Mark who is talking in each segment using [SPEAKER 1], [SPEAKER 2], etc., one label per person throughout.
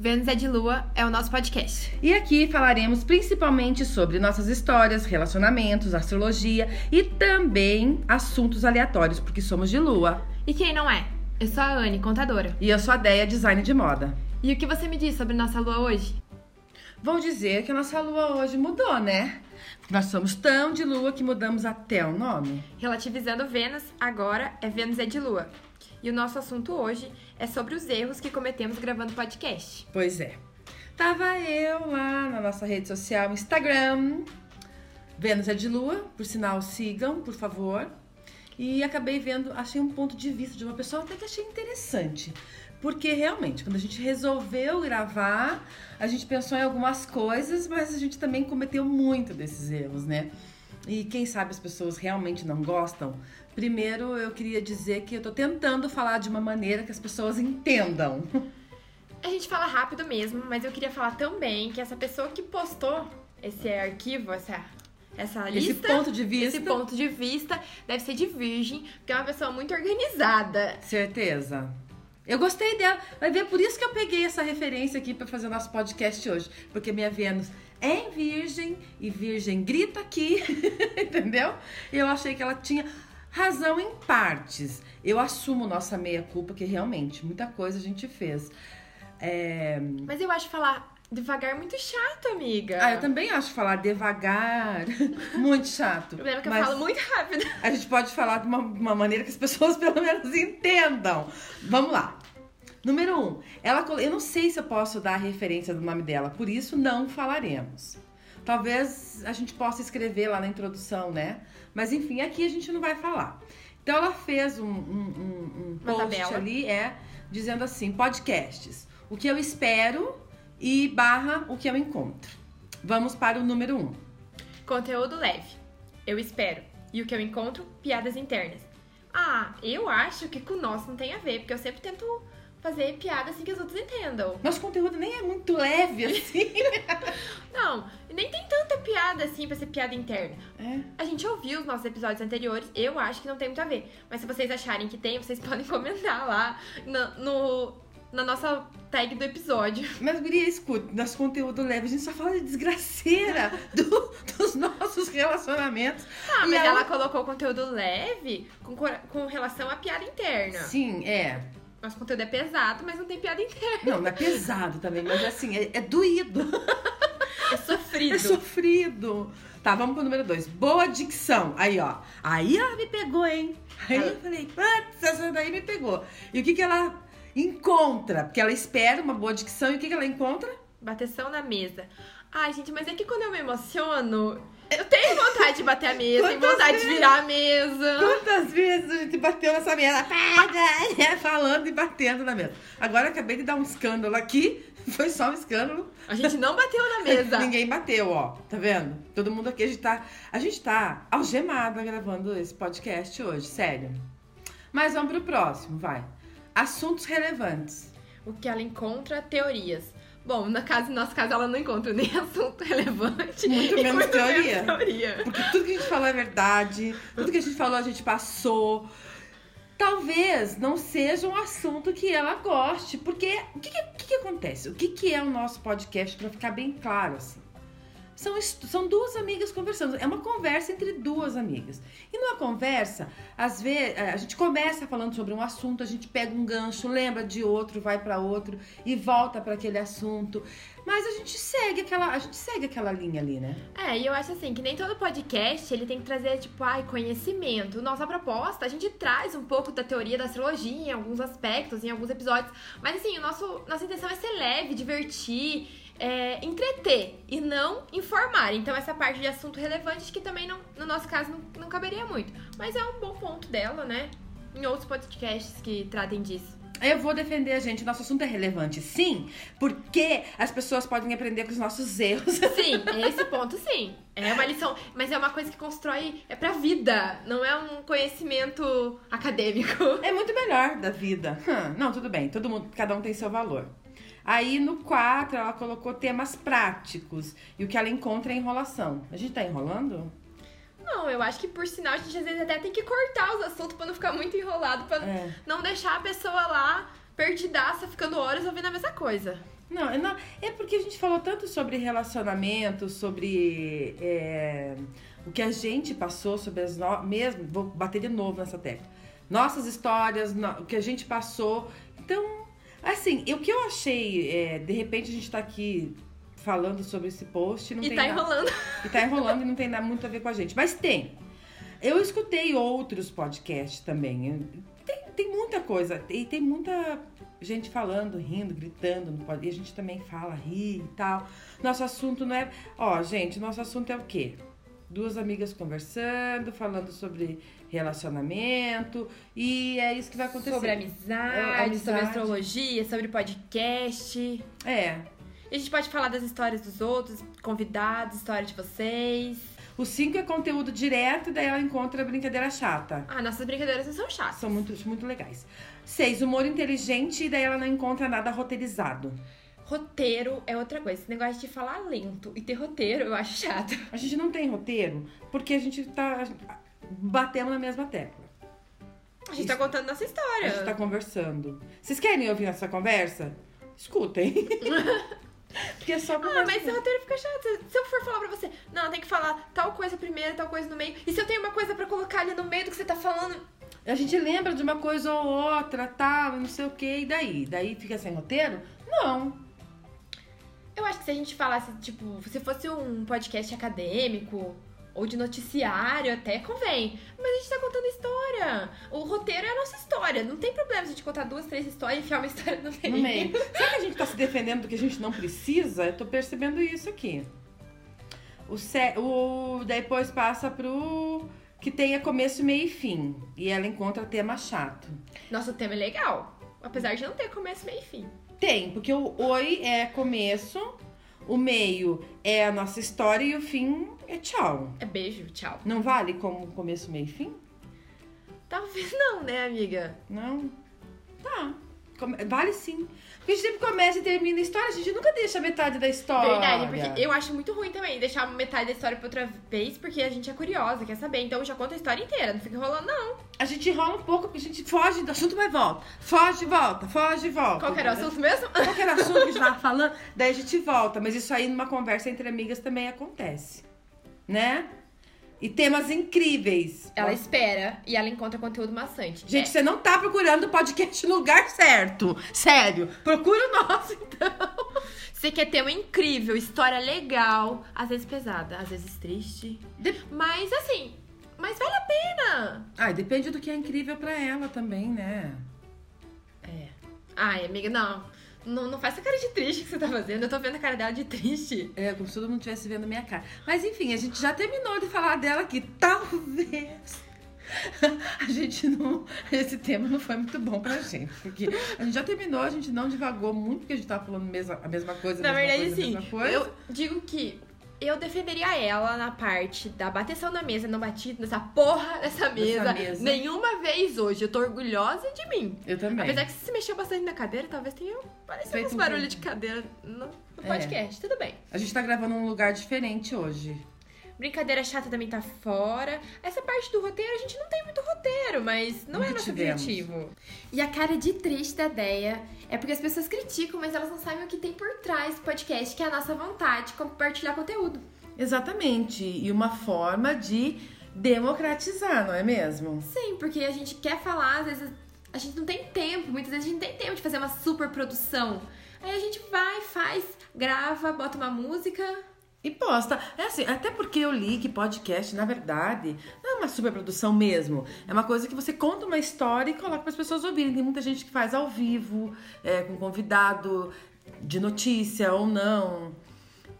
[SPEAKER 1] Vênus é de Lua é o nosso podcast.
[SPEAKER 2] E aqui falaremos principalmente sobre nossas histórias, relacionamentos, astrologia e também assuntos aleatórios, porque somos de Lua.
[SPEAKER 1] E quem não é? Eu sou a Anne, contadora.
[SPEAKER 2] E eu sou a Deia, design de moda.
[SPEAKER 1] E o que você me diz sobre nossa Lua hoje?
[SPEAKER 2] Vou dizer que a nossa Lua hoje mudou, né? Nós somos tão de Lua que mudamos até o nome.
[SPEAKER 1] Relativizando Vênus, agora é Vênus é de Lua. E o nosso assunto hoje é sobre os erros que cometemos gravando podcast.
[SPEAKER 2] Pois é. Tava eu lá na nossa rede social, Instagram. Vênus é de Lua, por sinal, sigam, por favor. E acabei vendo, achei um ponto de vista de uma pessoa até que achei interessante. Porque realmente, quando a gente resolveu gravar, a gente pensou em algumas coisas, mas a gente também cometeu muito desses erros, né? E quem sabe as pessoas realmente não gostam. Primeiro, eu queria dizer que eu tô tentando falar de uma maneira que as pessoas entendam.
[SPEAKER 1] A gente fala rápido mesmo, mas eu queria falar também que essa pessoa que postou esse arquivo, essa essa
[SPEAKER 2] esse
[SPEAKER 1] lista,
[SPEAKER 2] ponto de vista.
[SPEAKER 1] esse ponto de vista deve ser de virgem, porque é uma pessoa muito organizada.
[SPEAKER 2] Certeza. Eu gostei dela. Vai ver, por isso que eu peguei essa referência aqui para fazer o nosso podcast hoje. Porque minha Vênus em Virgem e Virgem grita aqui, entendeu? Eu achei que ela tinha razão em partes. Eu assumo nossa meia-culpa, que realmente muita coisa a gente fez. É...
[SPEAKER 1] Mas eu acho falar devagar muito chato, amiga.
[SPEAKER 2] Ah, eu também acho falar devagar muito
[SPEAKER 1] O
[SPEAKER 2] chato.
[SPEAKER 1] problema é que eu falo muito rápido.
[SPEAKER 2] A gente pode falar de uma, uma maneira que as pessoas pelo menos entendam. Vamos lá. Número um, ela, eu não sei se eu posso dar a referência do nome dela, por isso não falaremos. Talvez a gente possa escrever lá na introdução, né? Mas enfim, aqui a gente não vai falar. Então ela fez um, um, um, um post ali, é, dizendo assim, podcasts. O que eu espero e barra o que eu encontro. Vamos para o número um.
[SPEAKER 1] Conteúdo leve. Eu espero. E o que eu encontro? Piadas internas. Ah, eu acho que com o nosso não tem a ver, porque eu sempre tento fazer piada assim que os outros entendam.
[SPEAKER 2] Nosso conteúdo nem é muito leve assim.
[SPEAKER 1] Não, nem tem tanta piada assim pra ser piada interna.
[SPEAKER 2] É.
[SPEAKER 1] A gente ouviu os nossos episódios anteriores, eu acho que não tem muito a ver. Mas se vocês acharem que tem, vocês podem comentar lá na, no, na nossa tag do episódio.
[SPEAKER 2] Mas, Guria, escuta, nosso conteúdo leve, a gente só fala de desgraceira do- dos nossos relacionamentos.
[SPEAKER 1] Ah, mas
[SPEAKER 2] ela-
[SPEAKER 1] ela colocou conteúdo leve com, com relação à piada interna.
[SPEAKER 2] Sim, é.
[SPEAKER 1] Nosso conteúdo é pesado, mas não tem piada interna.
[SPEAKER 2] Não, não é pesado também, mas assim, é, é doído,
[SPEAKER 1] É sofrido.
[SPEAKER 2] é sofrido. Tá, vamos pro número dois. Boa dicção. Aí, ó. Aí ela me pegou, hein? Aí
[SPEAKER 1] Ela-
[SPEAKER 2] eu falei, putz, essa daí me pegou. E o que que ela encontra? Porque ela espera uma boa dicção e o que que ela encontra?
[SPEAKER 1] Bateção na mesa. Ai, gente, mas é que quando eu me emociono, eu tenho vontade de bater a mesa, tenho vontade de
[SPEAKER 2] vezes?
[SPEAKER 1] virar a mesa.
[SPEAKER 2] Quantas vezes a gente bateu nessa mesa? Falando e batendo na mesa. Agora acabei de dar um escândalo aqui. Foi só um escândalo.
[SPEAKER 1] A gente não bateu na mesa.
[SPEAKER 2] Ninguém bateu, ó. Tá vendo? Todo mundo aqui, a gente tá. A gente tá algemada gravando esse podcast hoje, sério. Mas vamos pro próximo, vai. Assuntos relevantes.
[SPEAKER 1] O que ela encontra, teorias. Bom, no, caso, no nosso caso, ela não encontra nem assunto relevante.
[SPEAKER 2] Muito menos teoria.
[SPEAKER 1] menos teoria.
[SPEAKER 2] Porque tudo que a gente falou é verdade, tudo que a gente falou a gente passou. Talvez não seja um assunto que ela goste, porque o que, que que acontece? O que, que é o nosso podcast, para ficar bem claro assim? São, são duas amigas conversando. É uma conversa entre duas amigas. E numa conversa, às vezes, a gente começa falando sobre um assunto, a gente pega um gancho, lembra de outro, vai para outro e volta para aquele assunto. Mas a gente segue aquela, a gente segue aquela linha ali, né?
[SPEAKER 1] É, e eu acho assim, que nem todo podcast, ele tem que trazer, tipo, ai, conhecimento. Nossa proposta, a gente traz um pouco da teoria da astrologia em alguns aspectos, em alguns episódios. Mas assim, o nosso, nossa intenção é ser leve, divertir, é, entreter e não informar. Então essa parte de assunto relevante que também não, no nosso caso não, não caberia muito. Mas é um bom ponto dela, né? Em outros podcasts que tratem disso.
[SPEAKER 2] Eu vou defender a gente. Nosso assunto é relevante, sim, porque as pessoas podem aprender com os nossos erros.
[SPEAKER 1] Sim, esse ponto sim. É uma lição, mas é uma coisa que constrói é pra vida, não é um conhecimento acadêmico.
[SPEAKER 2] É muito melhor da vida. Hum, não, tudo bem. Todo mundo, cada um tem seu valor. Aí no 4 ela colocou temas práticos e o que ela encontra é enrolação. A gente tá enrolando?
[SPEAKER 1] Não, eu acho que por sinal a gente às vezes até tem que cortar os assuntos pra não ficar muito enrolado, pra
[SPEAKER 2] É.
[SPEAKER 1] não deixar a pessoa lá perdidaça, ficando horas ouvindo a mesma coisa.
[SPEAKER 2] Não, é não, é porque a gente falou tanto sobre relacionamento, sobre é, o que a gente passou, sobre as no... mesmo, vou bater de novo nessa tecla. Nossas histórias, no- o que a gente passou. Então, assim, o que eu achei, é, de repente a gente tá aqui falando sobre esse post não
[SPEAKER 1] E
[SPEAKER 2] tem
[SPEAKER 1] tá
[SPEAKER 2] nada-
[SPEAKER 1] enrolando.
[SPEAKER 2] e tá enrolando e não tem nada muito a ver com a gente. Mas tem. Eu escutei outros podcasts também. Tem, tem muita coisa. E tem muita gente falando, rindo, gritando. E a gente também fala, ri e tal. Nosso assunto não é. Ó, gente, nosso assunto é o quê? Duas amigas conversando, falando sobre relacionamento. E é isso que vai acontecer.
[SPEAKER 1] Sobre amizade,
[SPEAKER 2] Amizade.
[SPEAKER 1] sobre astrologia, sobre podcast.
[SPEAKER 2] É.
[SPEAKER 1] E a gente pode falar das histórias dos outros, convidados, história de vocês.
[SPEAKER 2] O 5 é conteúdo direto, daí ela encontra a brincadeira chata.
[SPEAKER 1] Ah, nossas brincadeiras não são chatas.
[SPEAKER 2] São muito, muito legais. Seis, humor inteligente e daí ela não encontra nada roteirizado.
[SPEAKER 1] Roteiro é outra coisa. Esse negócio de falar lento e ter roteiro eu acho chato.
[SPEAKER 2] A gente não tem roteiro porque a gente tá batendo na mesma tecla.
[SPEAKER 1] A gente
[SPEAKER 2] Isso.
[SPEAKER 1] tá contando nossa história.
[SPEAKER 2] A gente tá conversando. Vocês querem ouvir essa conversa? Escutem. porque é só
[SPEAKER 1] Ah,
[SPEAKER 2] conversa.
[SPEAKER 1] mas esse roteiro fica chato. Se- eu for falar pra você, não, tem que falar tal coisa primeiro, tal coisa no meio. E se eu tenho uma coisa pra colocar ali no meio do que você tá falando?
[SPEAKER 2] A gente lembra de uma coisa ou outra, tal, e não sei o que, e daí? Daí fica sem roteiro? Não.
[SPEAKER 1] Eu acho que se a gente falasse, tipo, se fosse um podcast acadêmico ou de noticiário, até convém. Mas a gente tá contando história. O roteiro é a nossa história. Não tem problema se a gente contar duas, três histórias e enfiar uma história no meio.
[SPEAKER 2] No meio. Será que a gente tá se defendendo do que a gente não precisa? Eu tô percebendo isso aqui. O, se... o... Depois passa pro que tenha começo, meio e fim. E ela encontra tema chato.
[SPEAKER 1] Nosso tema é legal. Apesar de não ter começo, meio e fim.
[SPEAKER 2] Tem, porque o oi é começo, o meio é a nossa história e o fim é tchau.
[SPEAKER 1] É beijo, tchau.
[SPEAKER 2] Não vale como começo, meio e fim?
[SPEAKER 1] Talvez não, né, amiga?
[SPEAKER 2] Não? Tá. Vale sim. Porque a gente sempre começa e termina a história, a gente nunca deixa a metade da história.
[SPEAKER 1] Verdade, porque eu acho muito ruim também deixar metade da história pra outra vez, porque a gente é curiosa, quer saber. Então eu já conto a história inteira, não fica enrolando, não.
[SPEAKER 2] A gente enrola um pouco, porque a gente foge do assunto, mas volta. Foge e volta, foge e volta.
[SPEAKER 1] Qual que era o assunto mesmo?
[SPEAKER 2] Qual que era o assunto que a gente tava falando? Daí a gente volta. Mas isso aí numa conversa entre amigas também acontece. Né? E temas incríveis.
[SPEAKER 1] Ela espera e ela encontra conteúdo maçante.
[SPEAKER 2] Gente,
[SPEAKER 1] É,
[SPEAKER 2] você não tá procurando o podcast no lugar certo. Sério. Procura o nosso, então.
[SPEAKER 1] você quer ter uma incrível, história legal, às vezes pesada, às vezes triste.
[SPEAKER 2] De-
[SPEAKER 1] Mas assim, mas vale a pena.
[SPEAKER 2] Ah, depende do que é incrível pra ela também, né?
[SPEAKER 1] É. Ai, amiga, não. Não, não faz essa cara de triste que você tá fazendo. Eu tô vendo a cara dela de triste.
[SPEAKER 2] É, como se todo mundo estivesse vendo minha cara. Mas enfim, a gente já terminou de falar dela aqui. Talvez. A gente não. Esse tema não foi muito bom pra gente. Porque a gente já terminou, a gente não divagou muito, porque a gente tava falando mesma- a mesma coisa. a
[SPEAKER 1] Na
[SPEAKER 2] mesma
[SPEAKER 1] verdade,
[SPEAKER 2] coisa, a
[SPEAKER 1] sim. Eu digo que eu defenderia ela na parte da bateção na mesa, não bati nessa porra dessa mesa,
[SPEAKER 2] mesa.
[SPEAKER 1] nenhuma vez hoje. Eu tô orgulhosa de mim.
[SPEAKER 2] Eu também.
[SPEAKER 1] Apesar que você se mexeu bastante na cadeira, talvez tenha parecido uns barulhos
[SPEAKER 2] barulho.
[SPEAKER 1] de cadeira no, no
[SPEAKER 2] É.
[SPEAKER 1] podcast. Tudo bem.
[SPEAKER 2] A gente tá gravando num lugar diferente hoje.
[SPEAKER 1] Brincadeira chata também tá fora. Essa parte do roteiro, a gente não tem muito roteiro, mas não é
[SPEAKER 2] Nunca
[SPEAKER 1] nosso
[SPEAKER 2] tivemos.
[SPEAKER 1] objetivo. E a cara de triste da ideia é porque as pessoas criticam, mas elas não sabem o que tem por trás do podcast, que é a nossa vontade de compartilhar conteúdo.
[SPEAKER 2] Exatamente. E uma forma de democratizar, não é mesmo?
[SPEAKER 1] Sim, porque a gente quer falar, às vezes a gente não tem tempo, muitas vezes a gente não tem tempo de fazer uma super produção. Aí a gente vai, faz, grava, bota uma música.
[SPEAKER 2] E posta. É assim, até porque eu li que podcast, na verdade, não é uma superprodução mesmo. É uma coisa que você conta uma história e coloca para as pessoas ouvirem. Tem muita gente que faz ao vivo, é, com convidado de notícia ou não.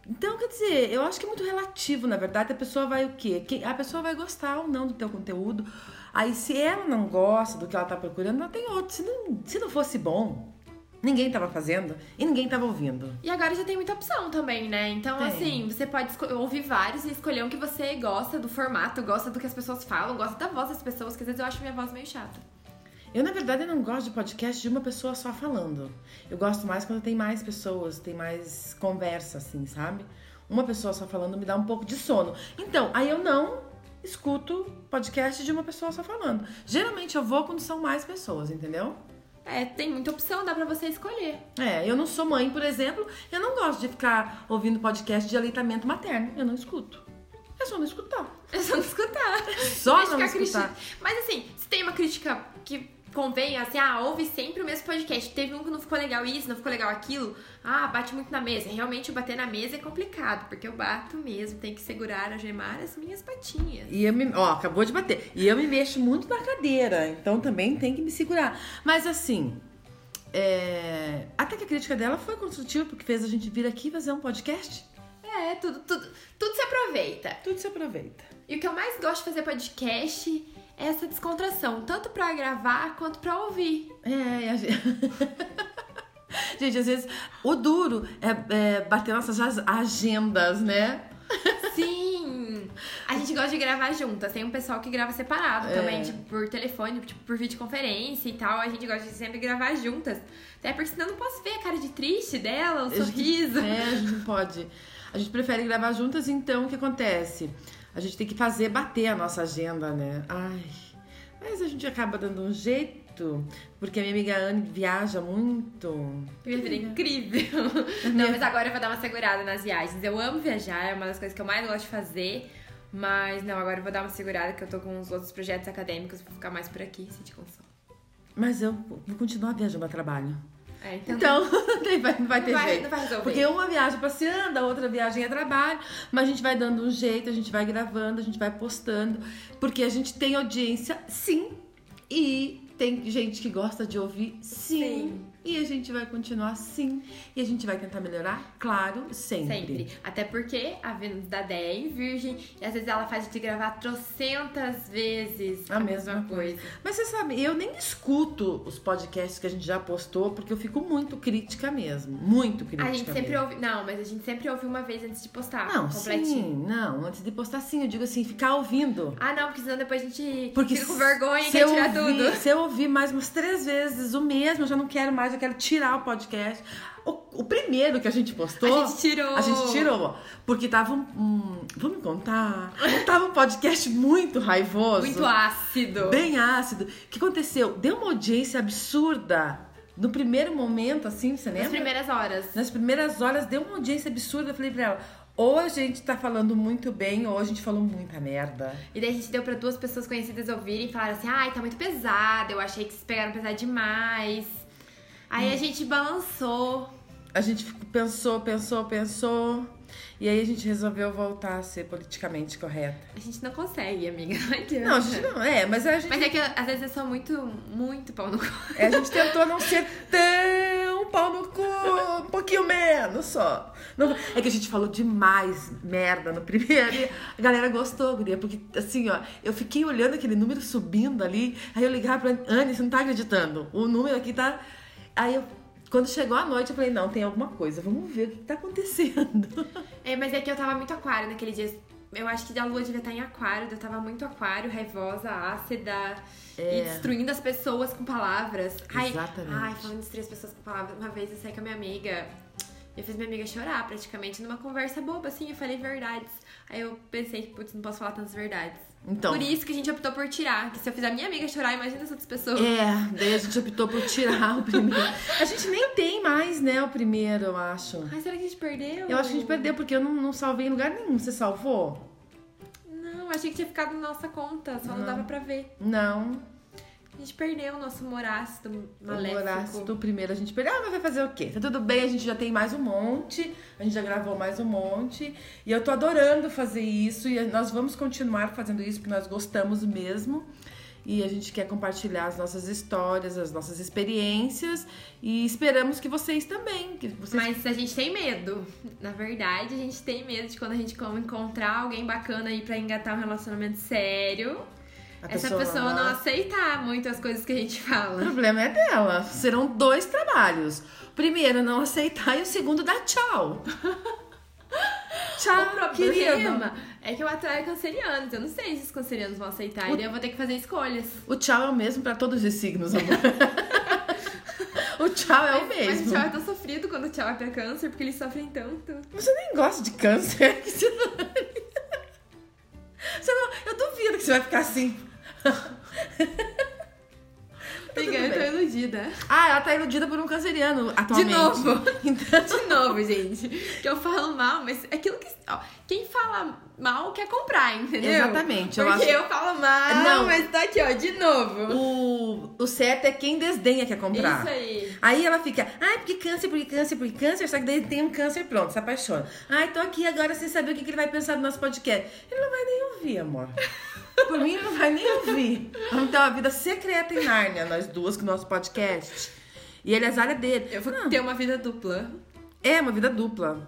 [SPEAKER 2] Então, quer dizer, eu acho que é muito relativo, na verdade. A pessoa vai o quê? A pessoa vai gostar ou não do teu conteúdo. Aí, se ela não gosta do que ela tá procurando, ela tem outro. Se não, se não fosse bom, ninguém tava fazendo e ninguém tava ouvindo.
[SPEAKER 1] E agora já tem muita opção também, né? Então, assim, você pode ouvir vários e escolher um que você gosta do formato, gosta do que as pessoas falam, gosta da voz das pessoas, que às vezes eu acho minha voz meio chata.
[SPEAKER 2] Eu, na verdade, não gosto de podcast de uma pessoa só falando. Eu gosto mais quando tem mais pessoas, tem mais conversa, assim, sabe? Uma pessoa só falando me dá um pouco de sono. Então, aí eu não escuto podcast de uma pessoa só falando. Geralmente eu vou quando são mais pessoas, entendeu?
[SPEAKER 1] É, tem muita opção, dá pra você escolher.
[SPEAKER 2] É, eu não sou mãe, por exemplo, eu não gosto de ficar ouvindo podcast de aleitamento materno. Eu não escuto. É só não escutar.
[SPEAKER 1] É só não escutar.
[SPEAKER 2] Só
[SPEAKER 1] Crítica
[SPEAKER 2] não escutar.
[SPEAKER 1] Mas assim, se tem uma crítica que convém, assim, ah, ouve sempre o mesmo podcast. Teve um que não ficou legal isso, não ficou legal aquilo. Ah, bate muito na mesa. Realmente, bater na mesa é complicado, porque eu bato mesmo, tenho que segurar, algemar as minhas patinhas.
[SPEAKER 2] E eu me, ó, acabou de bater. E eu me mexo muito na cadeira, então também tem que me segurar. Mas assim, é, até que a crítica dela foi construtiva, porque fez a gente vir aqui fazer um podcast.
[SPEAKER 1] É, tudo, tudo, tudo se aproveita.
[SPEAKER 2] Tudo se aproveita.
[SPEAKER 1] E o que eu mais gosto de fazer podcast essa descontração, tanto pra gravar quanto pra ouvir.
[SPEAKER 2] É, a gente... gente, às vezes o duro é, é bater nossas ag- agendas, né?
[SPEAKER 1] Sim! A gente gosta de gravar juntas. Tem um pessoal que grava separado
[SPEAKER 2] É.
[SPEAKER 1] também, tipo, por telefone, tipo, por videoconferência e tal. A gente gosta de sempre gravar juntas. Até porque senão eu não posso ver a cara de triste dela, o
[SPEAKER 2] A gente-
[SPEAKER 1] sorriso.
[SPEAKER 2] É, a gente não pode. A gente prefere gravar juntas, então o que acontece? A gente tem que fazer bater a nossa agenda, né? Ai. Mas a gente acaba dando um jeito, porque a minha amiga Anne viaja muito.
[SPEAKER 1] Vida é incrível. Não, mas agora eu vou dar uma segurada nas viagens. Eu amo viajar, é uma das coisas que eu mais gosto de fazer. Mas não, agora eu vou dar uma segurada que eu tô com uns outros projetos acadêmicos, vou ficar mais por aqui, se te consome.
[SPEAKER 2] Mas eu vou continuar viajando a trabalho.
[SPEAKER 1] É, então,
[SPEAKER 2] Então, vai, vai ter
[SPEAKER 1] vai,
[SPEAKER 2] jeito.
[SPEAKER 1] vai resolver.
[SPEAKER 2] Porque uma viagem passeando, a outra viagem é trabalho, mas a gente vai dando um jeito, a gente vai gravando, a gente vai postando, porque a gente tem audiência, sim, e tem gente que gosta de ouvir, sim,
[SPEAKER 1] Sim.
[SPEAKER 2] E a gente vai continuar sim, e a gente vai tentar melhorar, claro, sempre.
[SPEAKER 1] Sempre. Até porque a Vênus da Déia é em Virgem e às vezes ela faz gente gravar trocentas vezes a,
[SPEAKER 2] A
[SPEAKER 1] mesma,
[SPEAKER 2] mesma
[SPEAKER 1] coisa.
[SPEAKER 2] Mas você sabe, eu nem escuto os podcasts que a gente já postou, porque eu fico muito crítica mesmo, muito crítica
[SPEAKER 1] A gente sempre
[SPEAKER 2] mesmo.
[SPEAKER 1] ouve. Não, mas a gente sempre ouve uma vez antes de postar.
[SPEAKER 2] Não,
[SPEAKER 1] completinho.
[SPEAKER 2] sim, não, antes de postar sim, eu digo assim, ficar ouvindo.
[SPEAKER 1] Ah, não, porque senão depois a gente
[SPEAKER 2] Porque
[SPEAKER 1] fica com vergonha e quer tirar
[SPEAKER 2] ouvir-
[SPEAKER 1] tudo.
[SPEAKER 2] Se eu ouvir mais umas três vezes o mesmo, eu já não quero mais, eu quero tirar o podcast. O, o primeiro que a gente postou.
[SPEAKER 1] A gente tirou.
[SPEAKER 2] A gente tirou. Porque tava um. um- vamos contar? Tava um podcast muito raivoso.
[SPEAKER 1] Muito ácido.
[SPEAKER 2] Bem ácido. O que aconteceu? Deu uma audiência absurda. No primeiro momento, assim, você lembra?
[SPEAKER 1] Nas primeiras horas.
[SPEAKER 2] Nas primeiras horas deu uma audiência absurda. Eu falei pra ela: ou a gente tá falando muito bem, ou a gente falou muita merda.
[SPEAKER 1] E daí a gente deu pra duas pessoas conhecidas ouvirem e falaram assim: ai, tá muito pesado, eu achei que vocês pegaram pesado demais. Aí a
[SPEAKER 2] Hum.
[SPEAKER 1] gente balançou.
[SPEAKER 2] A gente pensou, pensou, pensou. E aí a gente resolveu voltar a ser politicamente correta.
[SPEAKER 1] A gente não consegue, amiga. Não adianta.
[SPEAKER 2] Não, a gente não. É, mas a gente,
[SPEAKER 1] Mas é que às vezes eu sou muito, muito pau no cu.
[SPEAKER 2] é, a gente tentou não ser tão pau no cu, um pouquinho menos só. Não- é que a gente falou demais merda no primeiro e a galera gostou, guria, porque assim, ó, eu fiquei olhando aquele número subindo ali, aí eu ligava pra Anne, você não tá acreditando, o número aqui tá. Aí eu. Quando chegou a noite, eu falei, não, tem alguma coisa, vamos ver o que tá acontecendo.
[SPEAKER 1] É, mas é que eu tava muito aquário naquele dia. Eu acho que a lua devia estar em aquário, eu tava muito aquário, raivosa, ácida
[SPEAKER 2] É.
[SPEAKER 1] e destruindo as pessoas com palavras. Ai,
[SPEAKER 2] Exatamente.
[SPEAKER 1] Ai, falando de destruir as pessoas com palavras. Uma vez eu saí com a minha amiga, eu fiz minha amiga chorar praticamente numa conversa boba, assim, eu falei verdades. Aí eu pensei, putz, não posso falar tantas verdades.
[SPEAKER 2] Então.
[SPEAKER 1] Por isso que a gente optou por tirar, que se eu fizer a minha amiga chorar, imagina as outras pessoas.
[SPEAKER 2] É, daí a gente optou por tirar o primeiro. A gente nem tem mais, né, o primeiro, eu acho.
[SPEAKER 1] Ai, será que a gente perdeu?
[SPEAKER 2] Eu acho que a gente perdeu porque eu não, não salvei em lugar nenhum. Você salvou?
[SPEAKER 1] Não, achei que tinha ficado na nossa conta, só não,
[SPEAKER 2] Não.
[SPEAKER 1] dava pra ver.
[SPEAKER 2] Não.
[SPEAKER 1] A gente perdeu o nosso humor ácido
[SPEAKER 2] O
[SPEAKER 1] maléfico.
[SPEAKER 2] Horácio do primeiro a gente perdeu. Ah, mas vai fazer o quê? Tá tudo bem, a gente já tem mais um monte. A gente já gravou mais um monte. E eu tô adorando fazer isso. E nós vamos continuar fazendo isso porque nós gostamos mesmo. E a gente quer compartilhar as nossas histórias, as nossas experiências. E esperamos que vocês também. Que vocês
[SPEAKER 1] Mas a gente tem medo. Na verdade, a gente tem medo de quando a gente encontrar alguém bacana aí pra engatar um relacionamento sério.
[SPEAKER 2] A
[SPEAKER 1] essa pessoa não aceitar muito as coisas que a gente
[SPEAKER 2] O
[SPEAKER 1] fala.
[SPEAKER 2] problema é dela. Serão dois trabalhos. O primeiro, não aceitar, e o segundo, dar tchau. tchau,
[SPEAKER 1] o
[SPEAKER 2] querido.
[SPEAKER 1] problema é que eu atraio cancerianos. Eu não sei se os cancerianos vão aceitar. E daí eu vou ter que fazer escolhas.
[SPEAKER 2] O tchau é o mesmo pra todos os signos, amor. o tchau é o
[SPEAKER 1] Mas- Mas
[SPEAKER 2] mesmo.
[SPEAKER 1] o tchau é tão sofrido quando o tchau é pra câncer, porque eles sofrem tanto.
[SPEAKER 2] Você nem gosta de câncer. que Você não... Você não- Eu duvido que você vai ficar assim. tudo
[SPEAKER 1] eu tô
[SPEAKER 2] bem.
[SPEAKER 1] iludida.
[SPEAKER 2] Ah, ela tá iludida por um canceriano
[SPEAKER 1] De
[SPEAKER 2] atualmente.
[SPEAKER 1] novo.
[SPEAKER 2] Então,
[SPEAKER 1] De novo, gente. Que eu falo mal, mas é aquilo que. Ó, quem fala mal quer comprar, entendeu?
[SPEAKER 2] Exatamente, eu
[SPEAKER 1] Porque
[SPEAKER 2] acho-
[SPEAKER 1] eu falo mal,
[SPEAKER 2] Não.
[SPEAKER 1] mas tá aqui, ó, de novo.
[SPEAKER 2] o, o certo é quem desdenha quer comprar.
[SPEAKER 1] Isso aí.
[SPEAKER 2] Aí ela fica, ai, porque câncer, porque câncer, porque câncer, só que daí tem um câncer pronto, se apaixona. Ai, tô aqui agora sem saber o que que ele vai pensar do nosso podcast. Ele não vai nem ouvir, amor. Por mim, ele não vai nem ouvir. Vamos ter uma vida secreta em Nárnia, nós duas, com o nosso podcast. E ele é dele.
[SPEAKER 1] Eu vou
[SPEAKER 2] Não,
[SPEAKER 1] ter uma vida dupla.
[SPEAKER 2] É uma vida dupla.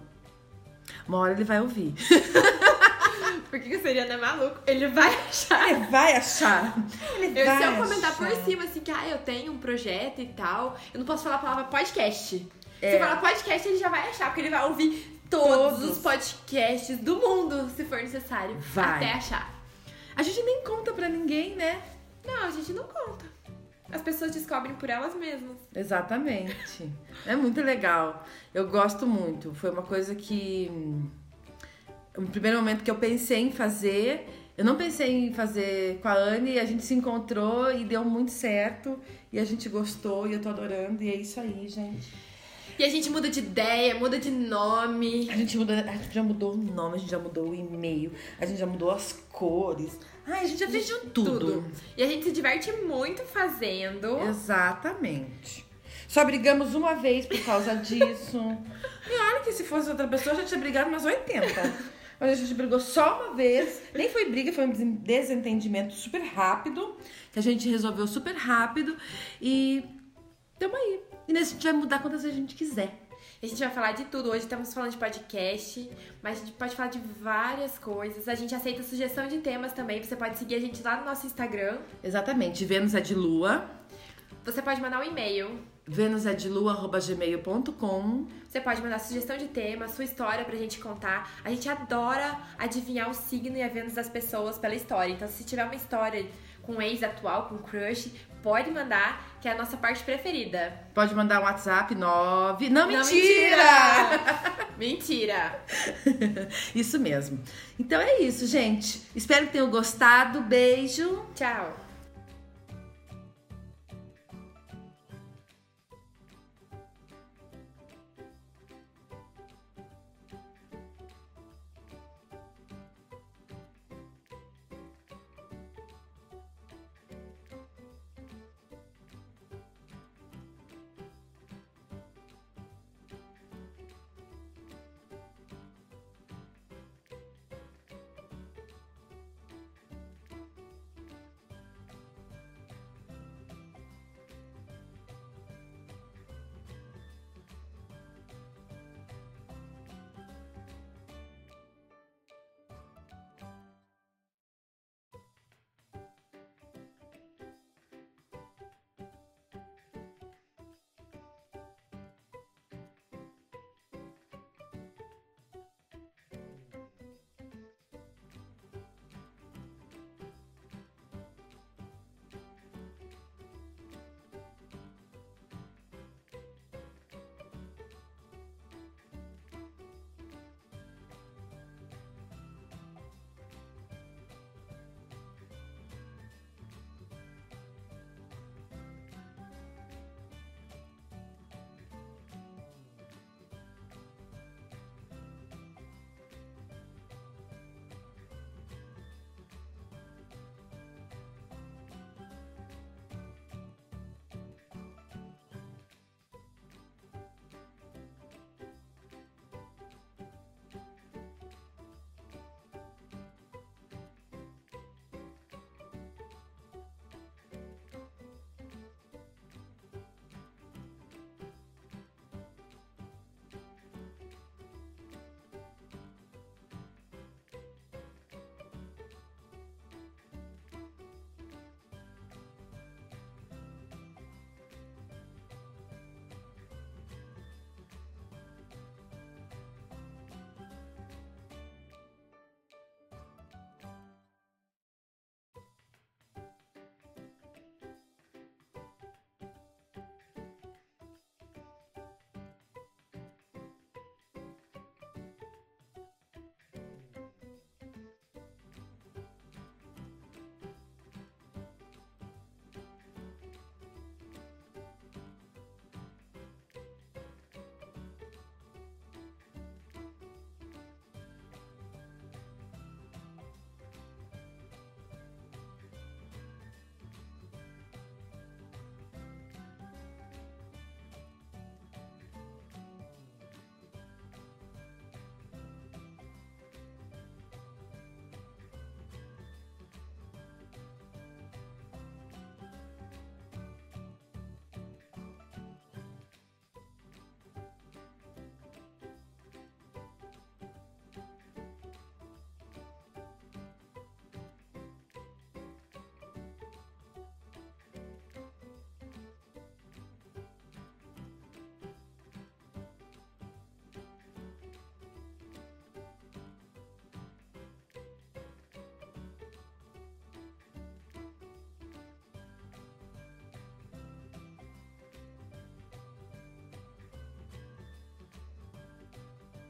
[SPEAKER 2] Uma hora ele vai ouvir.
[SPEAKER 1] Porque que o Seriano é maluco. Ele vai achar.
[SPEAKER 2] Ele vai achar. Ele
[SPEAKER 1] Eu,
[SPEAKER 2] vai
[SPEAKER 1] se eu comentar
[SPEAKER 2] achar.
[SPEAKER 1] por cima, assim, que ah, eu tenho um projeto e tal, eu não posso falar a palavra podcast.
[SPEAKER 2] É.
[SPEAKER 1] Se eu falar podcast, ele já vai achar, porque ele vai ouvir todos,
[SPEAKER 2] Todos.
[SPEAKER 1] os podcasts do mundo, se for necessário.
[SPEAKER 2] Vai.
[SPEAKER 1] Até achar.
[SPEAKER 2] A gente nem conta pra ninguém, né?
[SPEAKER 1] Não, a gente não conta. As pessoas descobrem por elas mesmas.
[SPEAKER 2] Exatamente. É muito legal. Eu gosto muito. Foi uma coisa que. No primeiro momento que eu pensei em fazer, eu não pensei em fazer com a Anne, a gente se encontrou e deu muito certo. E a gente gostou e eu tô adorando. E é isso aí, gente.
[SPEAKER 1] E a gente muda de ideia, muda de nome.
[SPEAKER 2] A gente, muda, a gente já mudou o nome, a gente já mudou o e-mail, a gente já mudou as cores. Ai, a gente já fez de tudo.
[SPEAKER 1] E a gente se diverte muito fazendo.
[SPEAKER 2] Exatamente. Só brigamos uma vez por causa disso. E olha que se fosse outra pessoa, já tinha brigado umas 80. Mas a gente brigou só uma vez. Nem foi briga, foi um desen- desentendimento super rápido. Que a gente resolveu super rápido. E tamo aí. E nesse a gente vai mudar quantas vezes a gente quiser.
[SPEAKER 1] A gente vai falar de tudo. Hoje estamos falando de podcast, mas a gente pode falar de várias coisas. A gente aceita sugestão de temas também. Você pode seguir a gente lá no nosso Instagram.
[SPEAKER 2] Exatamente. Vênus é de lua.
[SPEAKER 1] Você pode mandar um e-mail.
[SPEAKER 2] Vênus é.
[SPEAKER 1] Você pode mandar sugestão de tema, sua história pra gente contar. A gente adora adivinhar o signo e a Vênus das pessoas pela história. Então, se tiver uma história com um ex atual, com crush, pode mandar, que é a nossa parte preferida.
[SPEAKER 2] Pode mandar um WhatsApp 9. Não,
[SPEAKER 1] Não,
[SPEAKER 2] mentira!
[SPEAKER 1] mentira!
[SPEAKER 2] Isso mesmo. Então é isso, gente. Espero que tenham gostado. Beijo.
[SPEAKER 1] Tchau!